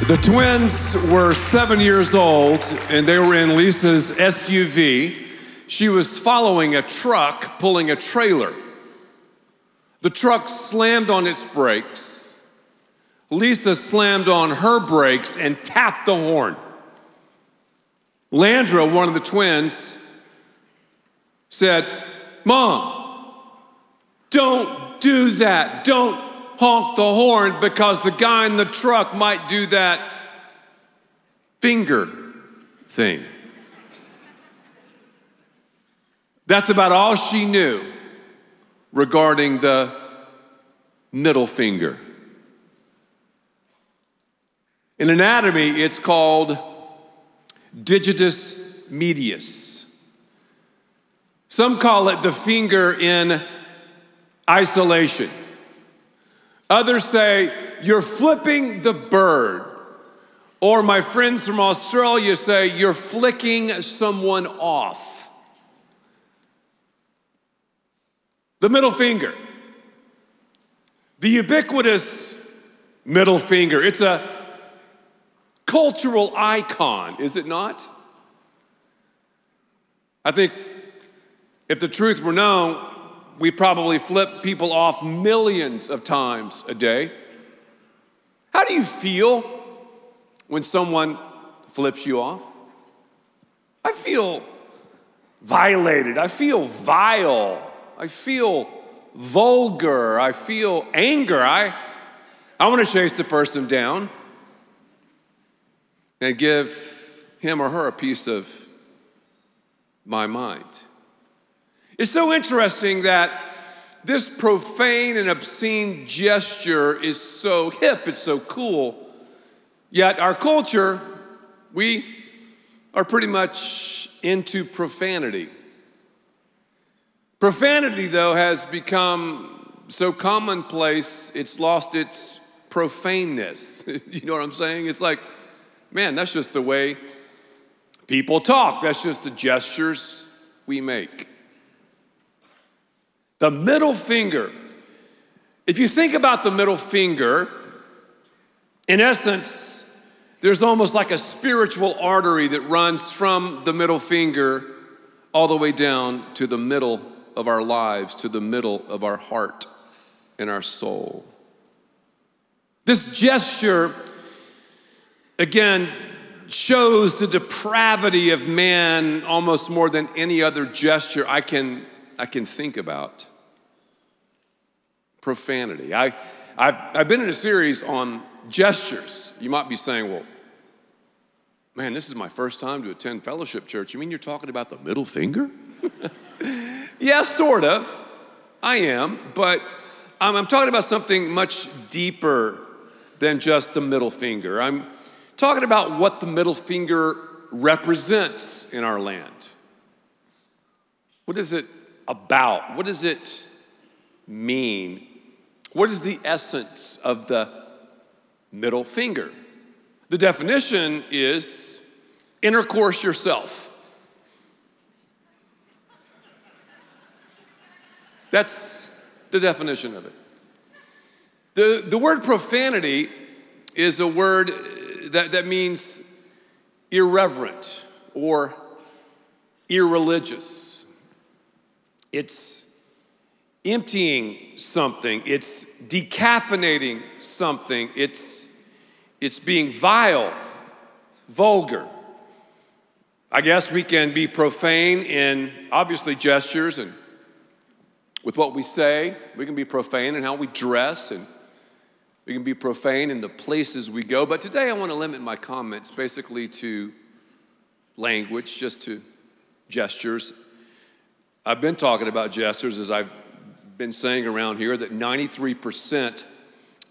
The twins were seven years old and they were in Lisa's SUV. She was following a truck pulling a trailer. The truck slammed on its brakes. Lisa slammed on her brakes and tapped the horn. Landra, one of the twins, said, Mom, don't do that. Don't honk the horn because the guy in the truck might do that finger thing. That's about all she knew regarding the middle finger. In anatomy, it's called digitus medius. Some call it the finger in isolation. Others say, You're flipping the bird. Or my friends from Australia say, You're flicking someone off. The middle finger. The ubiquitous middle finger. It's a cultural icon, is it not? I think if the truth were known, we probably flip people off millions of times a day. How do you feel when someone flips you off? I feel violated. I feel vile. I feel vulgar. I feel anger. I, I want to chase the person down and give him or her a piece of my mind. It's so interesting that this profane and obscene gesture is so hip, it's so cool. Yet, our culture, we are pretty much into profanity. Profanity, though, has become so commonplace, it's lost its profaneness. you know what I'm saying? It's like, man, that's just the way people talk, that's just the gestures we make. The middle finger. If you think about the middle finger, in essence, there's almost like a spiritual artery that runs from the middle finger all the way down to the middle of our lives, to the middle of our heart and our soul. This gesture, again, shows the depravity of man almost more than any other gesture I can, I can think about profanity. I, I've, I've been in a series on gestures. You might be saying, well, man, this is my first time to attend fellowship church. You mean you're talking about the middle finger? yeah, sort of. I am, but um, I'm talking about something much deeper than just the middle finger. I'm talking about what the middle finger represents in our land. What is it about? What does it mean? What is the essence of the middle finger? The definition is intercourse yourself. That's the definition of it. The, the word profanity is a word that, that means irreverent or irreligious. It's emptying something, it's decaffeinating something, it's, it's being vile, vulgar. I guess we can be profane in obviously gestures and with what we say. We can be profane in how we dress and we can be profane in the places we go. But today I want to limit my comments basically to language, just to gestures. I've been talking about gestures as I've been saying around here that 93%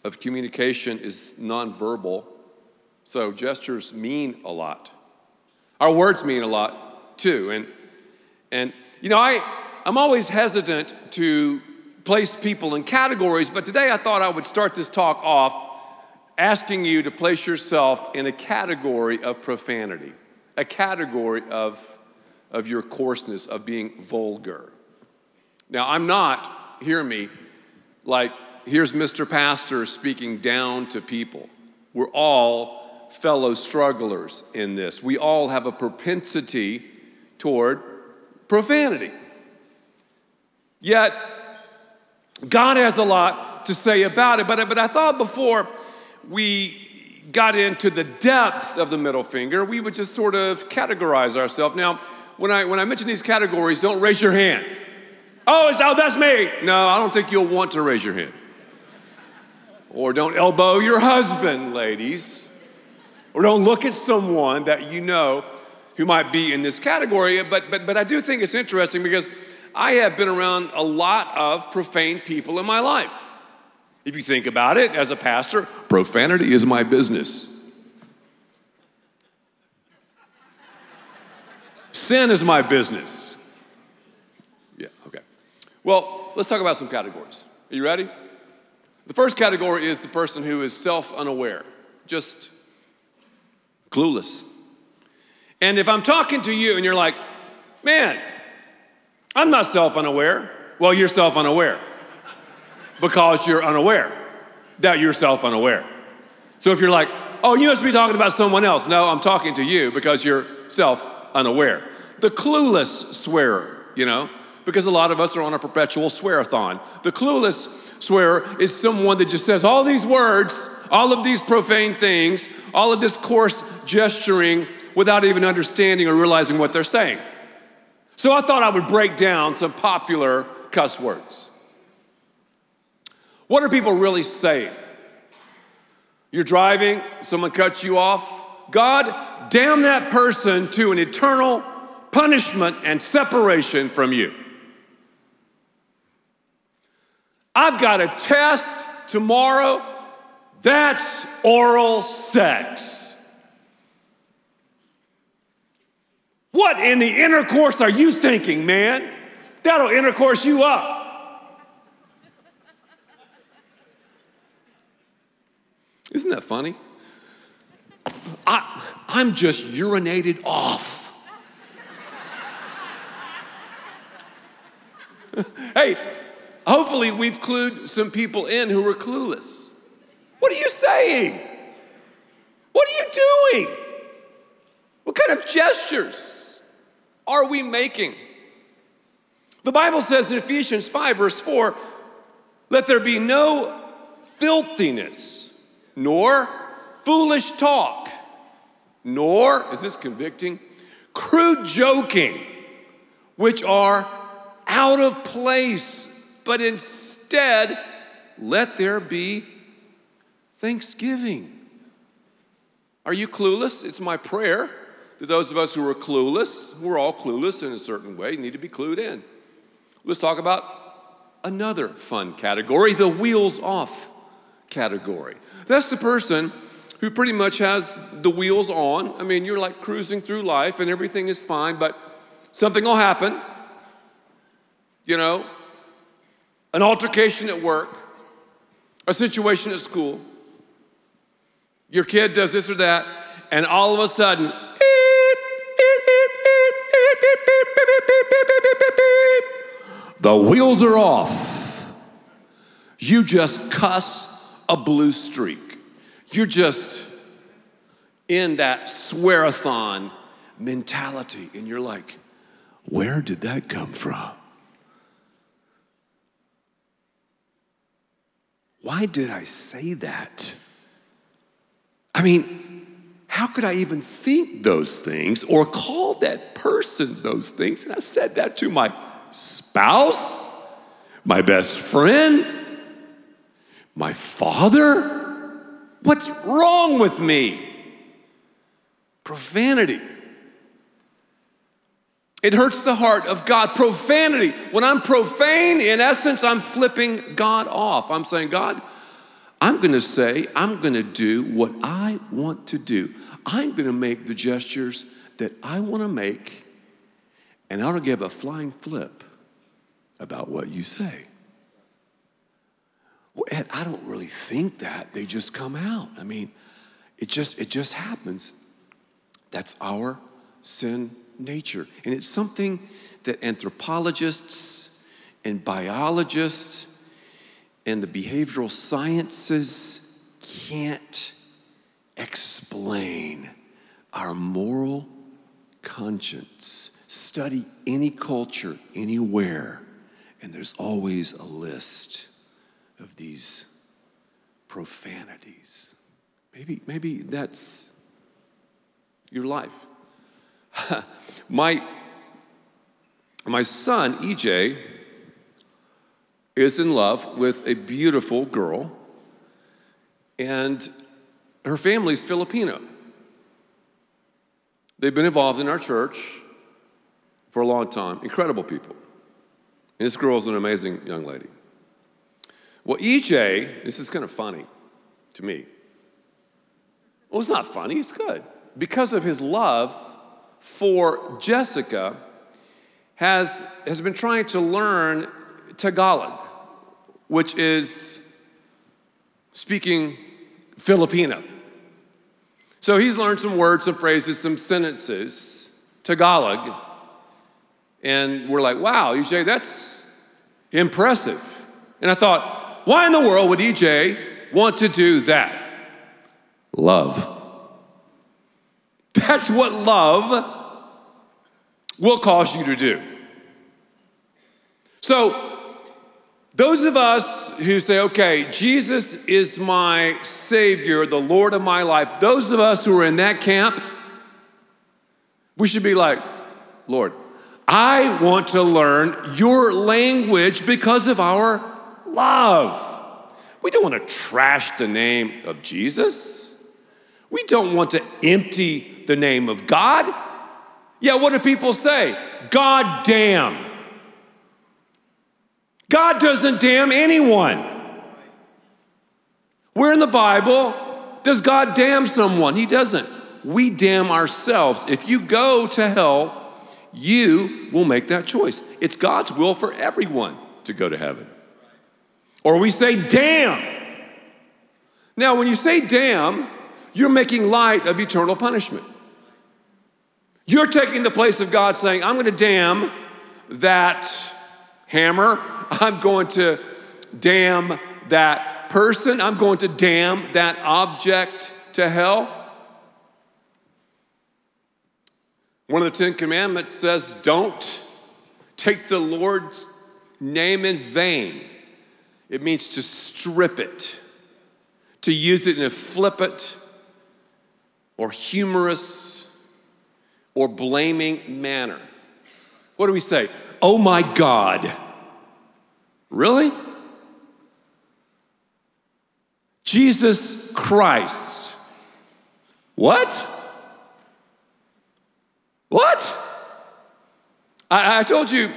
of communication is nonverbal. So gestures mean a lot. Our words mean a lot too. And, and you know, I, I'm always hesitant to place people in categories, but today I thought I would start this talk off asking you to place yourself in a category of profanity, a category of, of your coarseness, of being vulgar. Now, I'm not hear me, like, here's Mr. Pastor speaking down to people. We're all fellow strugglers in this. We all have a propensity toward profanity. Yet, God has a lot to say about it. But, but I thought before we got into the depth of the middle finger, we would just sort of categorize ourselves. Now, when I, when I mention these categories, don't raise your hand. Oh, it's, oh, that's me. No, I don't think you'll want to raise your hand. Or don't elbow your husband, ladies. Or don't look at someone that you know who might be in this category. But, but, but I do think it's interesting because I have been around a lot of profane people in my life. If you think about it, as a pastor, profanity is my business. Sin is my business. Well, let's talk about some categories. Are you ready? The first category is the person who is self unaware, just clueless. And if I'm talking to you and you're like, man, I'm not self unaware, well, you're self unaware because you're unaware that you're self unaware. So if you're like, oh, you must be talking about someone else, no, I'm talking to you because you're self unaware. The clueless swearer, you know, because a lot of us are on a perpetual swearathon. The clueless swearer is someone that just says all these words, all of these profane things, all of this coarse gesturing without even understanding or realizing what they're saying. So I thought I would break down some popular cuss words. What are people really saying? You're driving, someone cuts you off. God, damn that person to an eternal punishment and separation from you. I've got a test tomorrow. That's oral sex. What in the intercourse are you thinking, man? That'll intercourse you up. Isn't that funny? I, I'm just urinated off. hey, Hopefully, we've clued some people in who were clueless. What are you saying? What are you doing? What kind of gestures are we making? The Bible says in Ephesians 5, verse 4, let there be no filthiness, nor foolish talk, nor, is this convicting, crude joking, which are out of place but instead, let there be thanksgiving. Are you clueless? It's my prayer to those of us who are clueless. We're all clueless in a certain way, need to be clued in. Let's talk about another fun category the wheels off category. That's the person who pretty much has the wheels on. I mean, you're like cruising through life and everything is fine, but something will happen. You know, an altercation at work, a situation at school, your kid does this or that, and all of a sudden, the wheels are off. You just cuss a blue streak. You're just in that swearathon mentality, and you're like, where did that come from? Why did I say that? I mean, how could I even think those things or call that person those things? And I said that to my spouse, my best friend, my father. What's wrong with me? Profanity. It hurts the heart of God. Profanity. When I'm profane, in essence, I'm flipping God off. I'm saying, God, I'm going to say, I'm going to do what I want to do. I'm going to make the gestures that I want to make, and I don't give a flying flip about what you say. Well, Ed, I don't really think that. They just come out. I mean, it just it just happens. That's our sin nature. And it's something that anthropologists and biologists and the behavioral sciences can't explain our moral conscience. Study any culture, anywhere, and there's always a list of these profanities. Maybe, maybe that's your life. my, my son, EJ, is in love with a beautiful girl, and her family's Filipino. They've been involved in our church for a long time. Incredible people. And this girl is an amazing young lady. Well, EJ, this is kind of funny to me. Well, it's not funny, it's good. Because of his love for Jessica, has, has been trying to learn Tagalog, which is speaking Filipino. So he's learned some words, some phrases, some sentences, Tagalog. And we're like, wow, EJ, that's impressive. And I thought, why in the world would EJ want to do that? Love. That's what love will cause you to do. So, those of us who say, okay, Jesus is my Savior, the Lord of my life, those of us who are in that camp, we should be like, Lord, I want to learn your language because of our love. We don't want to trash the name of Jesus. We don't want to empty the name of God. Yeah, what do people say? God damn. God doesn't damn anyone. Where in the Bible does God damn someone? He doesn't. We damn ourselves. If you go to hell, you will make that choice. It's God's will for everyone to go to heaven. Or we say, damn. Now, when you say damn, you're making light of eternal punishment. You're taking the place of God saying, I'm going to damn that hammer I'm going to damn that person. I'm going to damn that object to hell. One of the Ten Commandments says, Don't take the Lord's name in vain. It means to strip it, to use it in a flippant or humorous or blaming manner. What do we say? Oh my God. Really? Jesus Christ. What? What? I, I, told you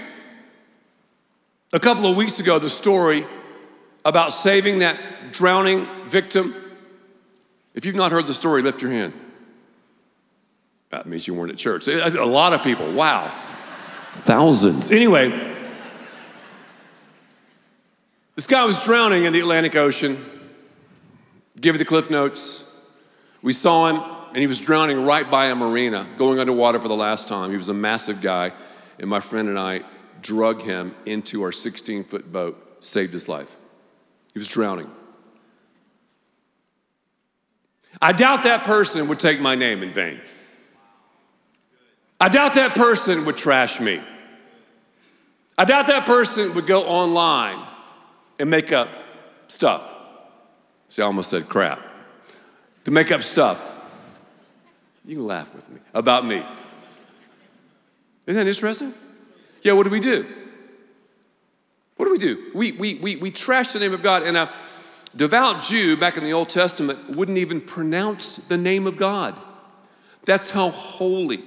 a couple of weeks ago the story about saving that drowning victim. If you've not heard the story, lift your hand. That means you weren't at church. A lot of people, wow. Thousands. Anyway, this guy was drowning in the Atlantic Ocean. Give you the cliff notes. We saw him, and he was drowning right by a marina, going underwater for the last time. He was a massive guy, and my friend and I drug him into our 16 foot boat, saved his life. He was drowning. I doubt that person would take my name in vain. I doubt that person would trash me. I doubt that person would go online and make up stuff. See, I almost said crap. To make up stuff. You can laugh with me about me. Isn't that interesting? Yeah, what do we do? What do we do? We, we, we, we trash the name of God, and a devout Jew back in the Old Testament wouldn't even pronounce the name of God. That's how holy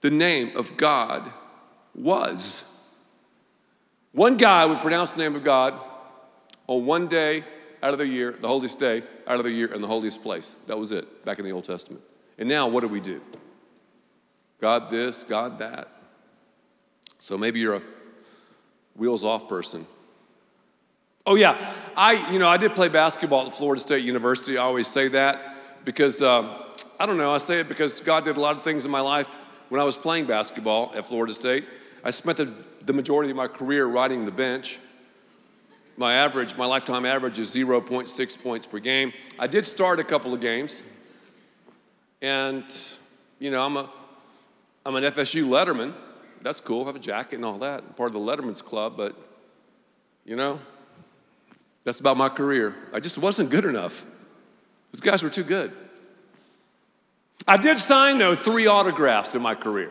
the name of God was. One guy would pronounce the name of God on one day out of the year, the holiest day out of the year, in the holiest place. That was it back in the Old Testament. And now, what do we do? God this, God that. So maybe you're a wheels off person. Oh yeah, I you know I did play basketball at Florida State University. I always say that because um, I don't know. I say it because God did a lot of things in my life when I was playing basketball at Florida State. I spent the the majority of my career riding the bench. My average, my lifetime average is 0.6 points per game. I did start a couple of games. And, you know, I'm, a, I'm an FSU letterman. That's cool. I have a jacket and all that. I'm part of the Letterman's Club, but, you know, that's about my career. I just wasn't good enough. Those guys were too good. I did sign, though, three autographs in my career.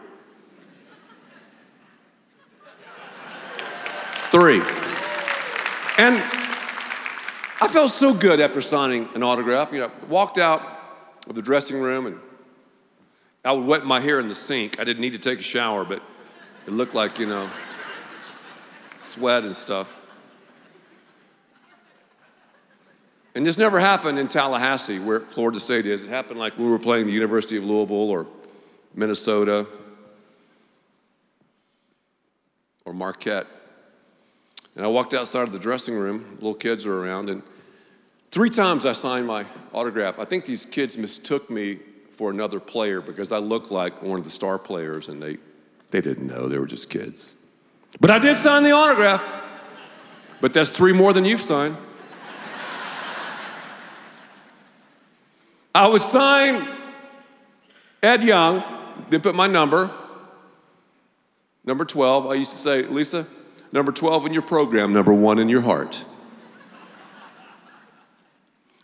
Three. And I felt so good after signing an autograph. You know, walked out of the dressing room and I would wet my hair in the sink. I didn't need to take a shower, but it looked like, you know, sweat and stuff. And this never happened in Tallahassee, where Florida State is. It happened like we were playing the University of Louisville or Minnesota or Marquette. And I walked outside of the dressing room, little kids were around, and three times I signed my autograph. I think these kids mistook me for another player because I looked like one of the star players, and they, they didn't know, they were just kids. But I did sign the autograph. But that's three more than you've signed. I would sign Ed Young, then put my number, number 12. I used to say, Lisa, number 12 in your program, number one in your heart.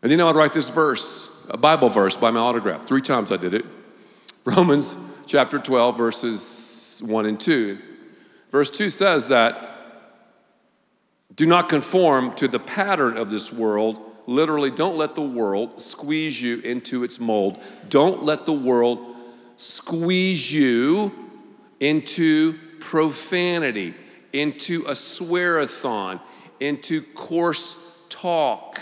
And then I would write this verse, a Bible verse by my autograph. Three times I did it. Romans chapter 12, verses 1 and 2. Verse 2 says that do not conform to the pattern of this world literally, don't let the world squeeze you into its mold. Don't let the world squeeze you into profanity, into a swearathon, into coarse talk,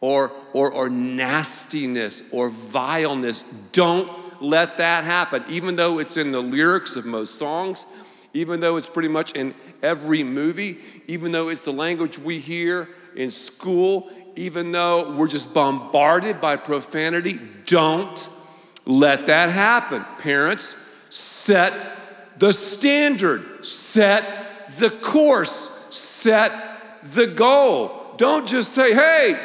or, or, or nastiness or vileness. Don't let that happen. Even though it's in the lyrics of most songs, even though it's pretty much in every movie, even though it's the language we hear in school, even though we're just bombarded by profanity, don't let that happen. Parents, set the standard, set the course, set the goal. Don't just say, hey,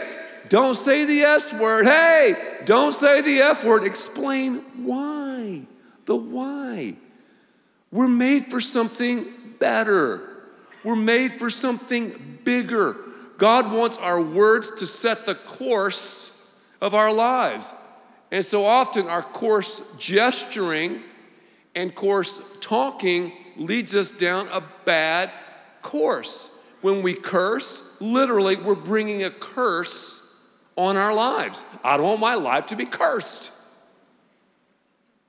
don't say the S word. Hey, don't say the F word. Explain why. The why. We're made for something better. We're made for something bigger. God wants our words to set the course of our lives. And so often our coarse gesturing and coarse talking leads us down a bad course. When we curse, literally, we're bringing a curse on our lives. I don't want my life to be cursed.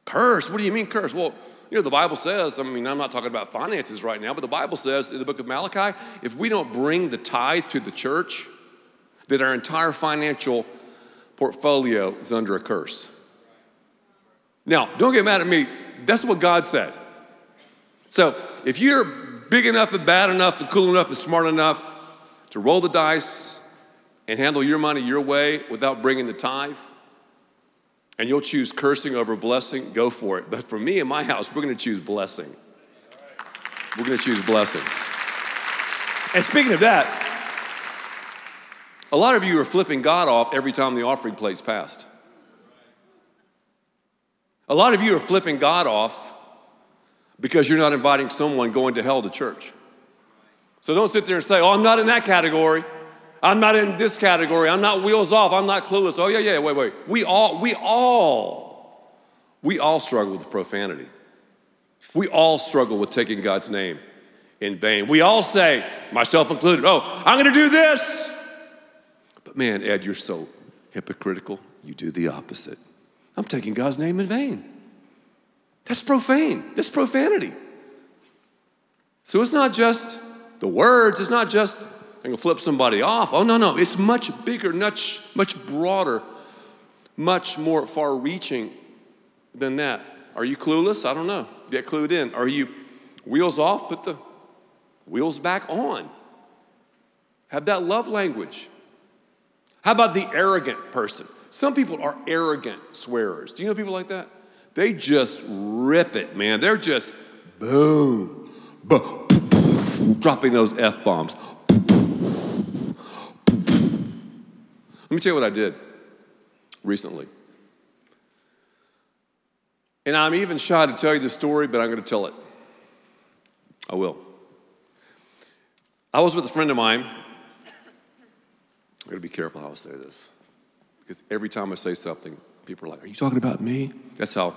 Curse? What do you mean curse? Well, you know, the Bible says, I mean, I'm not talking about finances right now, but the Bible says in the book of Malachi, if we don't bring the tithe to the church, that our entire financial portfolio is under a curse. Now, don't get mad at me. That's what God said. So if you're big enough and bad enough and cool enough and smart enough to roll the dice and handle your money your way without bringing the tithe, and you'll choose cursing over blessing, go for it. But for me and my house, we're going to choose blessing. We're going to choose blessing. And speaking of that, a lot of you are flipping God off every time the offering plate's passed. A lot of you are flipping God off because you're not inviting someone going to hell to church. So don't sit there and say, Oh, I'm not in that category. I'm not in this category. I'm not wheels off. I'm not clueless. Oh, yeah, yeah, wait, wait. We all, we all, we all struggle with profanity. We all struggle with taking God's name in vain. We all say, myself included, oh, I'm going to do this. But man, Ed, you're so hypocritical. You do the opposite. I'm taking God's name in vain. That's profane. That's profanity. So it's not just the words, it's not just I'm gonna flip somebody off. Oh, no, no, it's much bigger, much, much broader, much more far reaching than that. Are you clueless? I don't know. Get clued in. Are you wheels off? Put the wheels back on. Have that love language. How about the arrogant person? Some people are arrogant swearers. Do you know people like that? They just rip it, man. They're just boom, boom, dropping those F bombs. Let me tell you what I did recently. And I'm even shy to tell you the story, but I'm going to tell it. I will. I was with a friend of mine. I'm going to be careful how I say this. Because every time I say something, people are like, Are you talking about me? That's how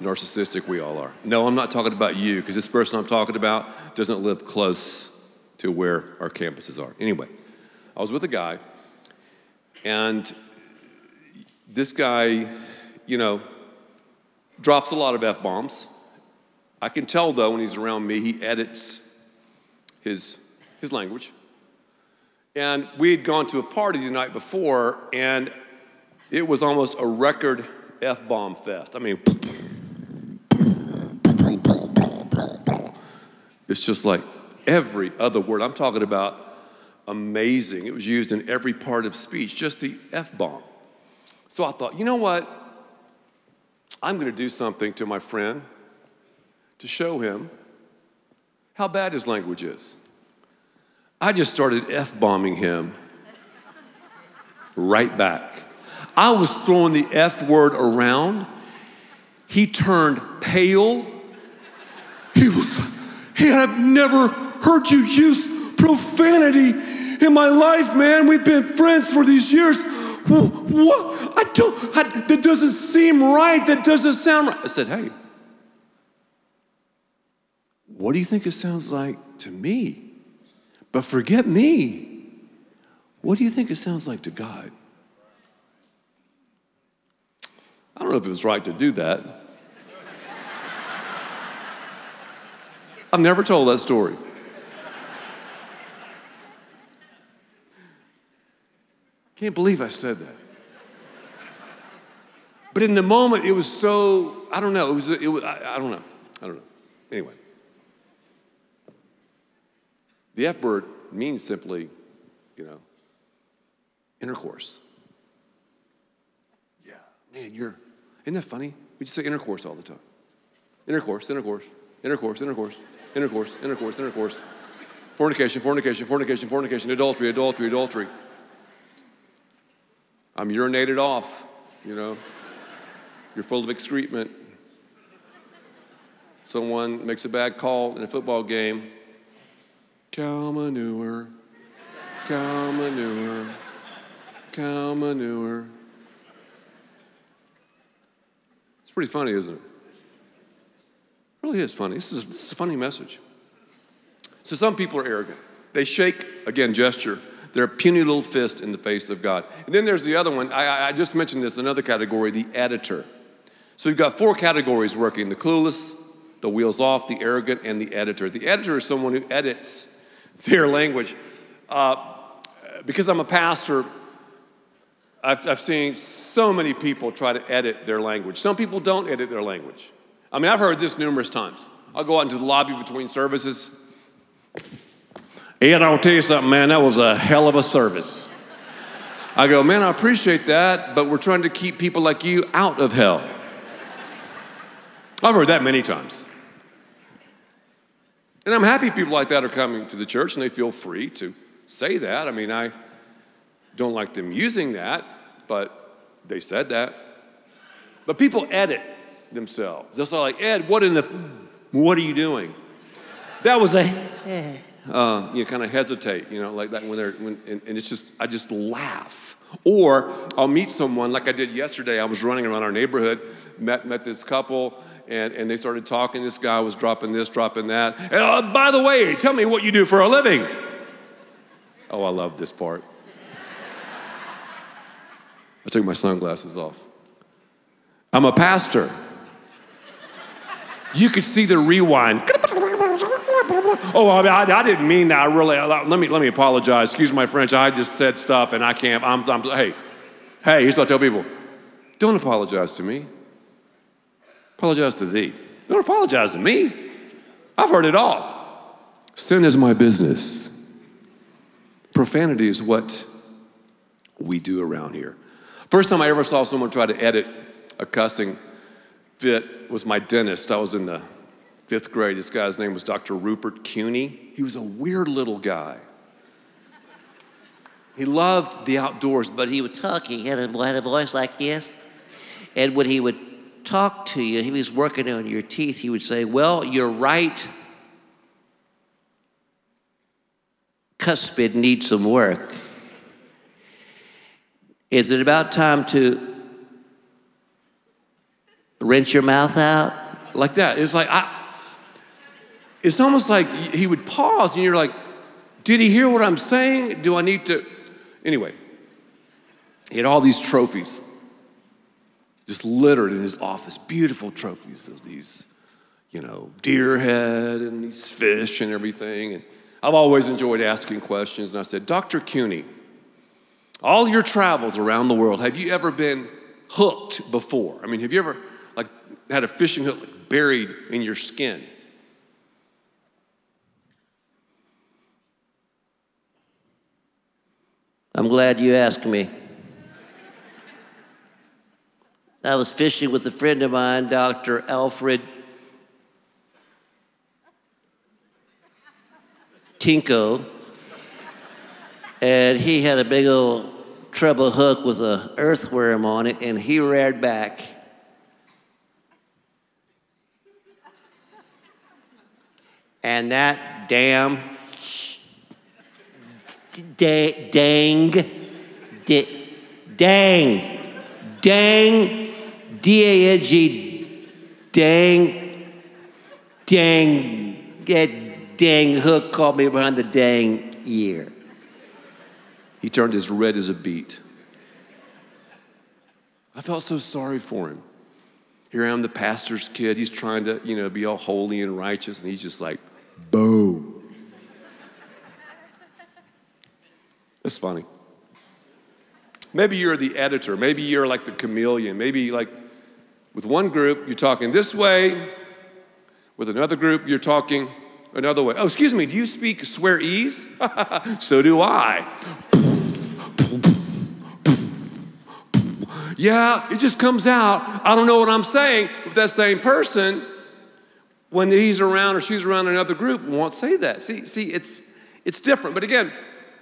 narcissistic we all are. No, I'm not talking about you, because this person I'm talking about doesn't live close to where our campuses are. Anyway, I was with a guy, and this guy, you know, drops a lot of F bombs. I can tell though when he's around me, he edits his, his language. And we had gone to a party the night before, and it was almost a record F bomb fest. I mean, it's just like every other word. I'm talking about amazing. It was used in every part of speech, just the F bomb. So I thought, you know what? I'm going to do something to my friend to show him how bad his language is. I just started F bombing him right back. I was throwing the F word around. He turned pale. He was, he I've never heard you use profanity in my life, man. We've been friends for these years. What? I don't, I, that doesn't seem right. That doesn't sound right. I said, hey, what do you think it sounds like to me? But forget me. What do you think it sounds like to God? I don't know if it was right to do that. I've never told that story. Can't believe I said that. But in the moment, it was so, I don't know, it was, it was I, I don't know. I don't know. Anyway. The F word means simply, you know, intercourse. Yeah, man, you're, isn't that funny? We just say intercourse all the time. Intercourse, intercourse, intercourse, intercourse, intercourse, intercourse, intercourse. Fornication, fornication, fornication, fornication, adultery, adultery, adultery. I'm urinated off, you know. You're full of excrement. Someone makes a bad call in a football game. Cow manure, cow manure, cow manure. It's pretty funny, isn't it? It really is funny. This is, this is a funny message. So, some people are arrogant. They shake, again, gesture, their puny little fist in the face of God. And then there's the other one. I, I just mentioned this, another category, the editor. So, we've got four categories working the clueless, the wheels off, the arrogant, and the editor. The editor is someone who edits their language. Uh, because I'm a pastor, I've, I've seen so many people try to edit their language. Some people don't edit their language. I mean, I've heard this numerous times. I'll go out into the lobby between services. Ed, I'll tell you something, man, that was a hell of a service. I go, man, I appreciate that, but we're trying to keep people like you out of hell. I've heard that many times. And I'm happy people like that are coming to the church and they feel free to say that. I mean, I don't like them using that, but they said that. But people edit themselves. Just like, Ed, what in the, what are you doing? That was a, uh, you kind of hesitate, you know, like that when they're, when, and, and it's just, I just laugh. Or I'll meet someone like I did yesterday. I was running around our neighborhood, met, met this couple, and, and they started talking. This guy was dropping this, dropping that. And, uh, by the way, tell me what you do for a living. Oh, I love this part. I took my sunglasses off. I'm a pastor. You could see the rewind. Oh, I, I, I, didn't mean that. I really, let me, let me apologize. Excuse my French. I just said stuff and I can't. I'm, I'm hey, hey, here's what I tell people don't apologize to me. Apologize to thee. Don't apologize to me. I've heard it all. Sin is my business. Profanity is what we do around here. First time I ever saw someone try to edit a cussing fit was my dentist. I was in the fifth grade. This guy's name was Dr. Rupert Cuny. He was a weird little guy. He loved the outdoors, but he would talk. He had a, had a voice like this. And when he would talk to you, he was working on your teeth, he would say, Well, your right cuspid needs some work. Is it about time to rinse your mouth out? Like that. It's like, I, it's almost like he would pause and you're like, did he hear what I'm saying? Do I need to? Anyway, he had all these trophies just littered in his office, beautiful trophies of these, you know, deer head and these fish and everything. And I've always enjoyed asking questions. And I said, Dr. Cuny, all your travels around the world, have you ever been hooked before? I mean, have you ever like had a fishing hook buried in your skin? I'm glad you asked me. I was fishing with a friend of mine, Dr. Alfred Tinko, and he had a big old treble hook with an earthworm on it, and he reared back. And that damn da- dang, dang, dang, D A N G, dang, dang, that dang hook caught me behind the dang ear. He turned as red as a beet. I felt so sorry for him. Here I am, the pastor's kid. He's trying to, you know, be all holy and righteous, and he's just like, boom. That's funny. Maybe you're the editor. Maybe you're like the chameleon. Maybe like with one group, you're talking this way. With another group, you're talking another way. Oh, excuse me, do you speak swear ease? so do I. yeah, it just comes out. I don't know what I'm saying. But that same person, when he's around or she's around another group, won't say that. See, see, it's it's different. But again,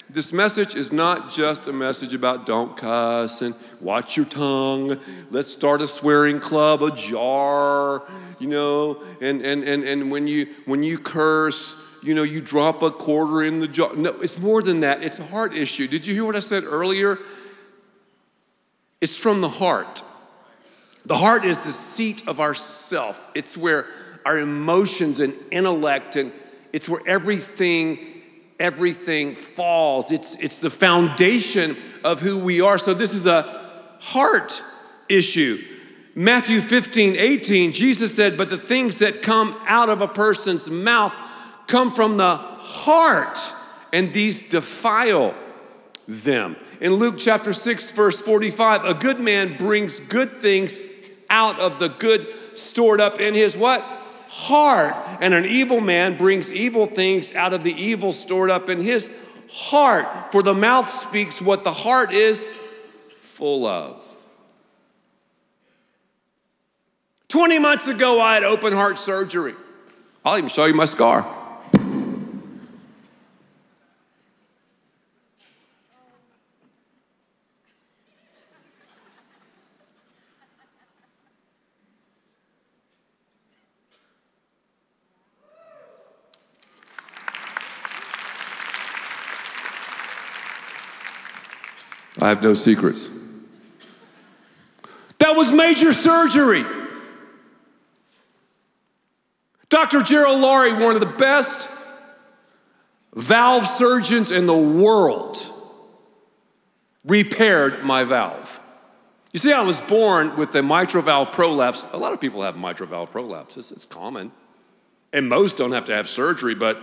this message is not just a message about don't cuss and watch your tongue. Let's start a swearing club, a jar, you know, and, and, and, and when, you, when you curse, you know, you drop a quarter in the jar. No, it's more than that. It's a heart issue. Did you hear what I said earlier? It's from the heart. The heart is the seat of our self. It's where our emotions and intellect and it's where everything everything falls. It's, it's the foundation of who we are. So, this is a heart issue. Matthew 15, 18, Jesus said, But the things that come out of a person's mouth come from the heart, and these defile them. In Luke chapter 6, verse 45, a good man brings good things out of the good stored up in his what? Heart, and an evil man brings evil things out of the evil stored up in his heart. For the mouth speaks what the heart is full of. 20 months ago, I had open heart surgery. I'll even show you my scar. I have no secrets. That was major surgery. Dr. Gerald Lawrie, one of the best valve surgeons in the world, repaired my valve. You see, I was born with a mitral valve prolapse. A lot of people have mitral valve prolapse, it's, it's common. And most don't have to have surgery, but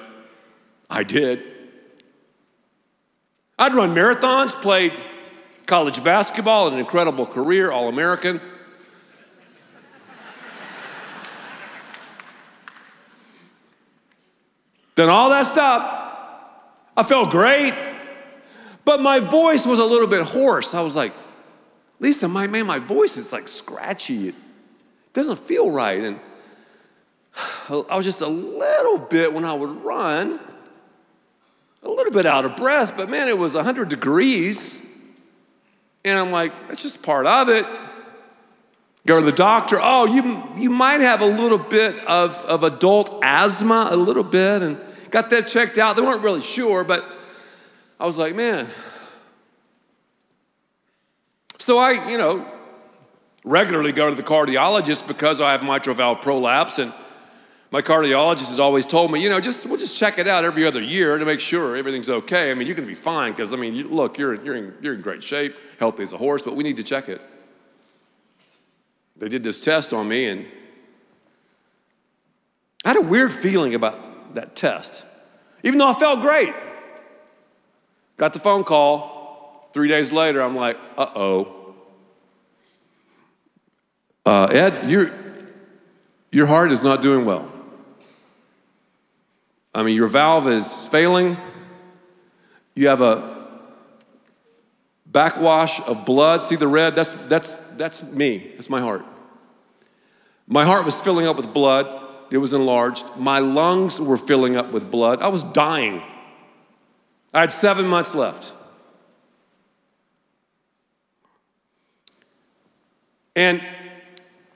I did. I'd run marathons, played college basketball, an incredible career, All American. Done all that stuff. I felt great. But my voice was a little bit hoarse. I was like, Lisa, my man, my voice is like scratchy. It doesn't feel right. And I was just a little bit when I would run, a little bit out of breath, but man, it was 100 degrees. And I'm like, that's just part of it. Go to the doctor. Oh, you, you might have a little bit of, of adult asthma, a little bit, and got that checked out. They weren't really sure, but I was like, man. So I, you know, regularly go to the cardiologist because I have mitral valve prolapse, and my cardiologist has always told me, you know, just we'll just check it out every other year to make sure everything's okay. I mean, you're going to be fine because I mean, you, look, you're you're in, you're in great shape, healthy as a horse, but we need to check it. They did this test on me, and I had a weird feeling about that test, even though I felt great. Got the phone call three days later. I'm like, uh oh. Uh, Ed, your, your heart is not doing well. I mean, your valve is failing. You have a backwash of blood. See the red? That's, that's, that's me. That's my heart. My heart was filling up with blood, it was enlarged. My lungs were filling up with blood. I was dying. I had seven months left. And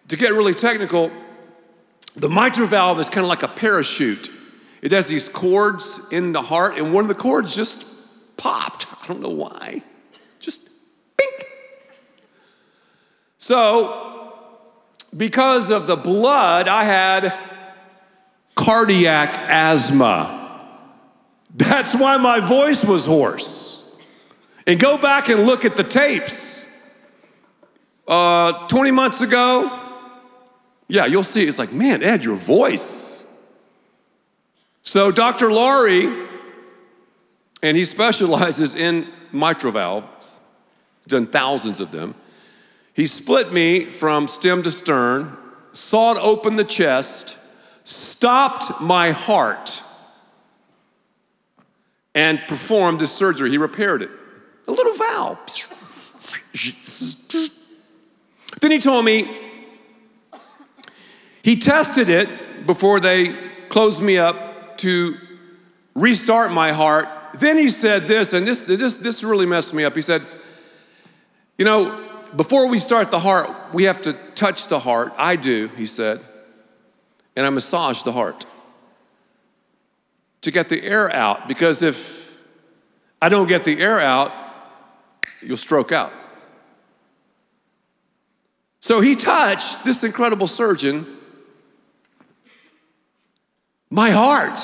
to get really technical, the mitral valve is kind of like a parachute. It has these cords in the heart, and one of the cords just popped. I don't know why. Just bink. So because of the blood, I had cardiac asthma. That's why my voice was hoarse. And go back and look at the tapes. Uh, 20 months ago, yeah, you'll see. It's like, man, Ed, your voice. So, Dr. Lawrie, and he specializes in mitral valves, done thousands of them. He split me from stem to stern, sawed open the chest, stopped my heart, and performed this surgery. He repaired it. A little valve. then he told me he tested it before they closed me up to restart my heart. Then he said this, and this, this, this really messed me up. He said, You know, before we start the heart, we have to touch the heart. I do, he said, and I massage the heart to get the air out because if I don't get the air out, you'll stroke out. So he touched this incredible surgeon, my heart.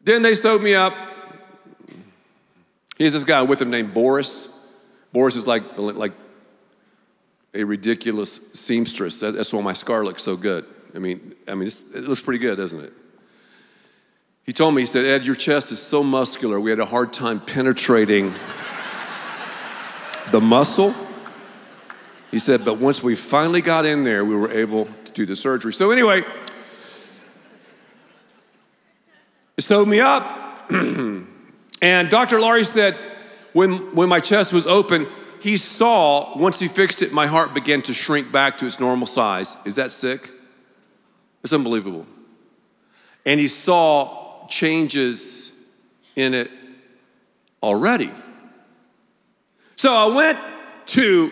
Then they sewed me up Here's this guy with him named Boris. Boris is like, like a ridiculous seamstress. That's why my scar looks so good. I mean, I mean, it looks pretty good, doesn't it? He told me, he said, Ed, your chest is so muscular, we had a hard time penetrating the muscle. He said, but once we finally got in there, we were able to do the surgery. So, anyway, sewed me up. And Dr. Lawrie said, when, when my chest was open, he saw, once he fixed it, my heart began to shrink back to its normal size. Is that sick? It's unbelievable. And he saw changes in it already. So I went to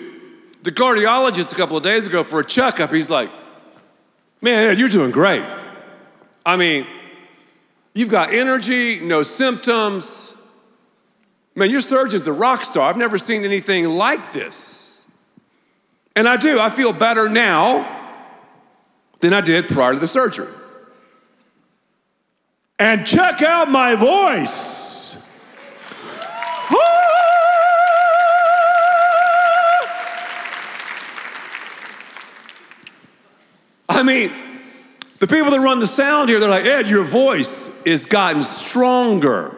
the cardiologist a couple of days ago for a checkup. He's like, Man, you're doing great. I mean, you've got energy, no symptoms. Man, your surgeon's a rock star. I've never seen anything like this. And I do. I feel better now than I did prior to the surgery. And check out my voice. I mean, the people that run the sound here, they're like, Ed, your voice is gotten stronger.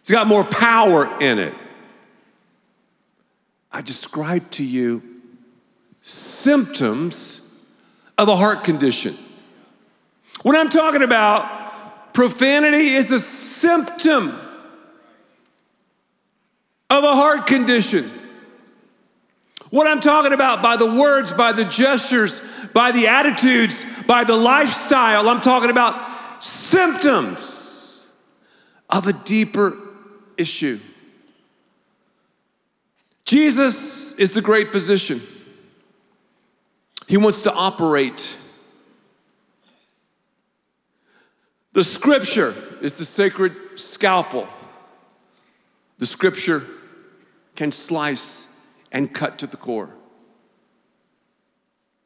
It's got more power in it. I described to you symptoms of a heart condition. When I'm talking about profanity is a symptom of a heart condition. What I'm talking about by the words, by the gestures, by the attitudes, by the lifestyle, I'm talking about symptoms of a deeper issue. Jesus is the great physician. He wants to operate. The scripture is the sacred scalpel. The scripture can slice and cut to the core.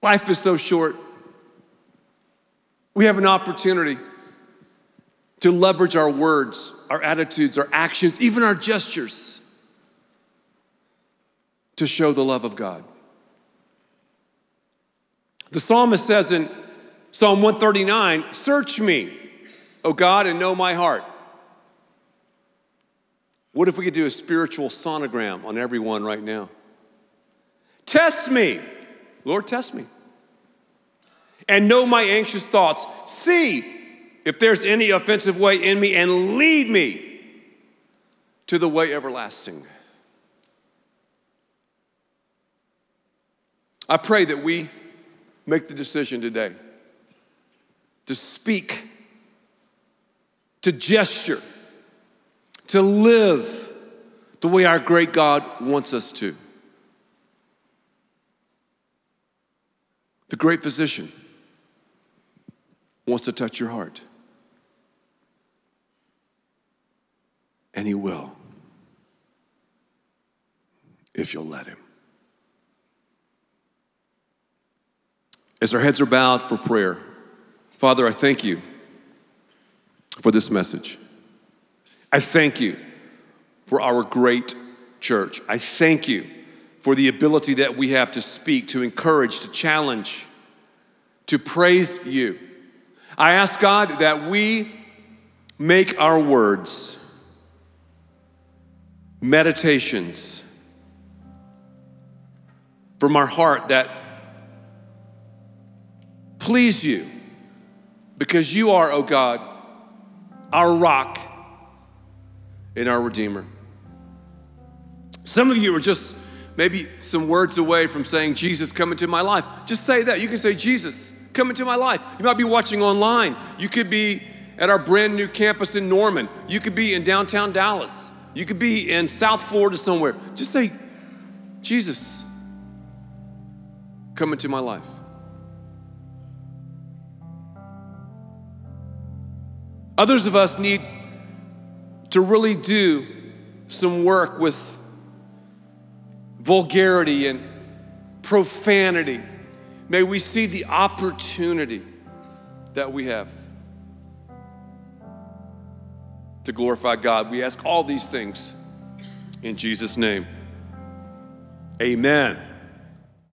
Life is so short. We have an opportunity to leverage our words, our attitudes, our actions, even our gestures to show the love of God. The psalmist says in Psalm 139 Search me, O God, and know my heart. What if we could do a spiritual sonogram on everyone right now? Test me, Lord, test me. And know my anxious thoughts. See if there's any offensive way in me and lead me to the way everlasting. I pray that we make the decision today to speak, to gesture, to live the way our great God wants us to. The great physician wants to touch your heart. And he will if you'll let him. As our heads are bowed for prayer, Father, I thank you for this message. I thank you for our great church. I thank you for the ability that we have to speak, to encourage, to challenge, to praise you. I ask God that we make our words meditations from our heart that please you because you are, oh God, our rock and our Redeemer. Some of you are just maybe some words away from saying, Jesus, come into my life. Just say that. You can say, Jesus, come into my life. You might be watching online. You could be at our brand new campus in Norman. You could be in downtown Dallas. You could be in South Florida somewhere. Just say, Jesus, come into my life. Others of us need to really do some work with vulgarity and profanity. May we see the opportunity that we have to glorify God. We ask all these things in Jesus' name. Amen.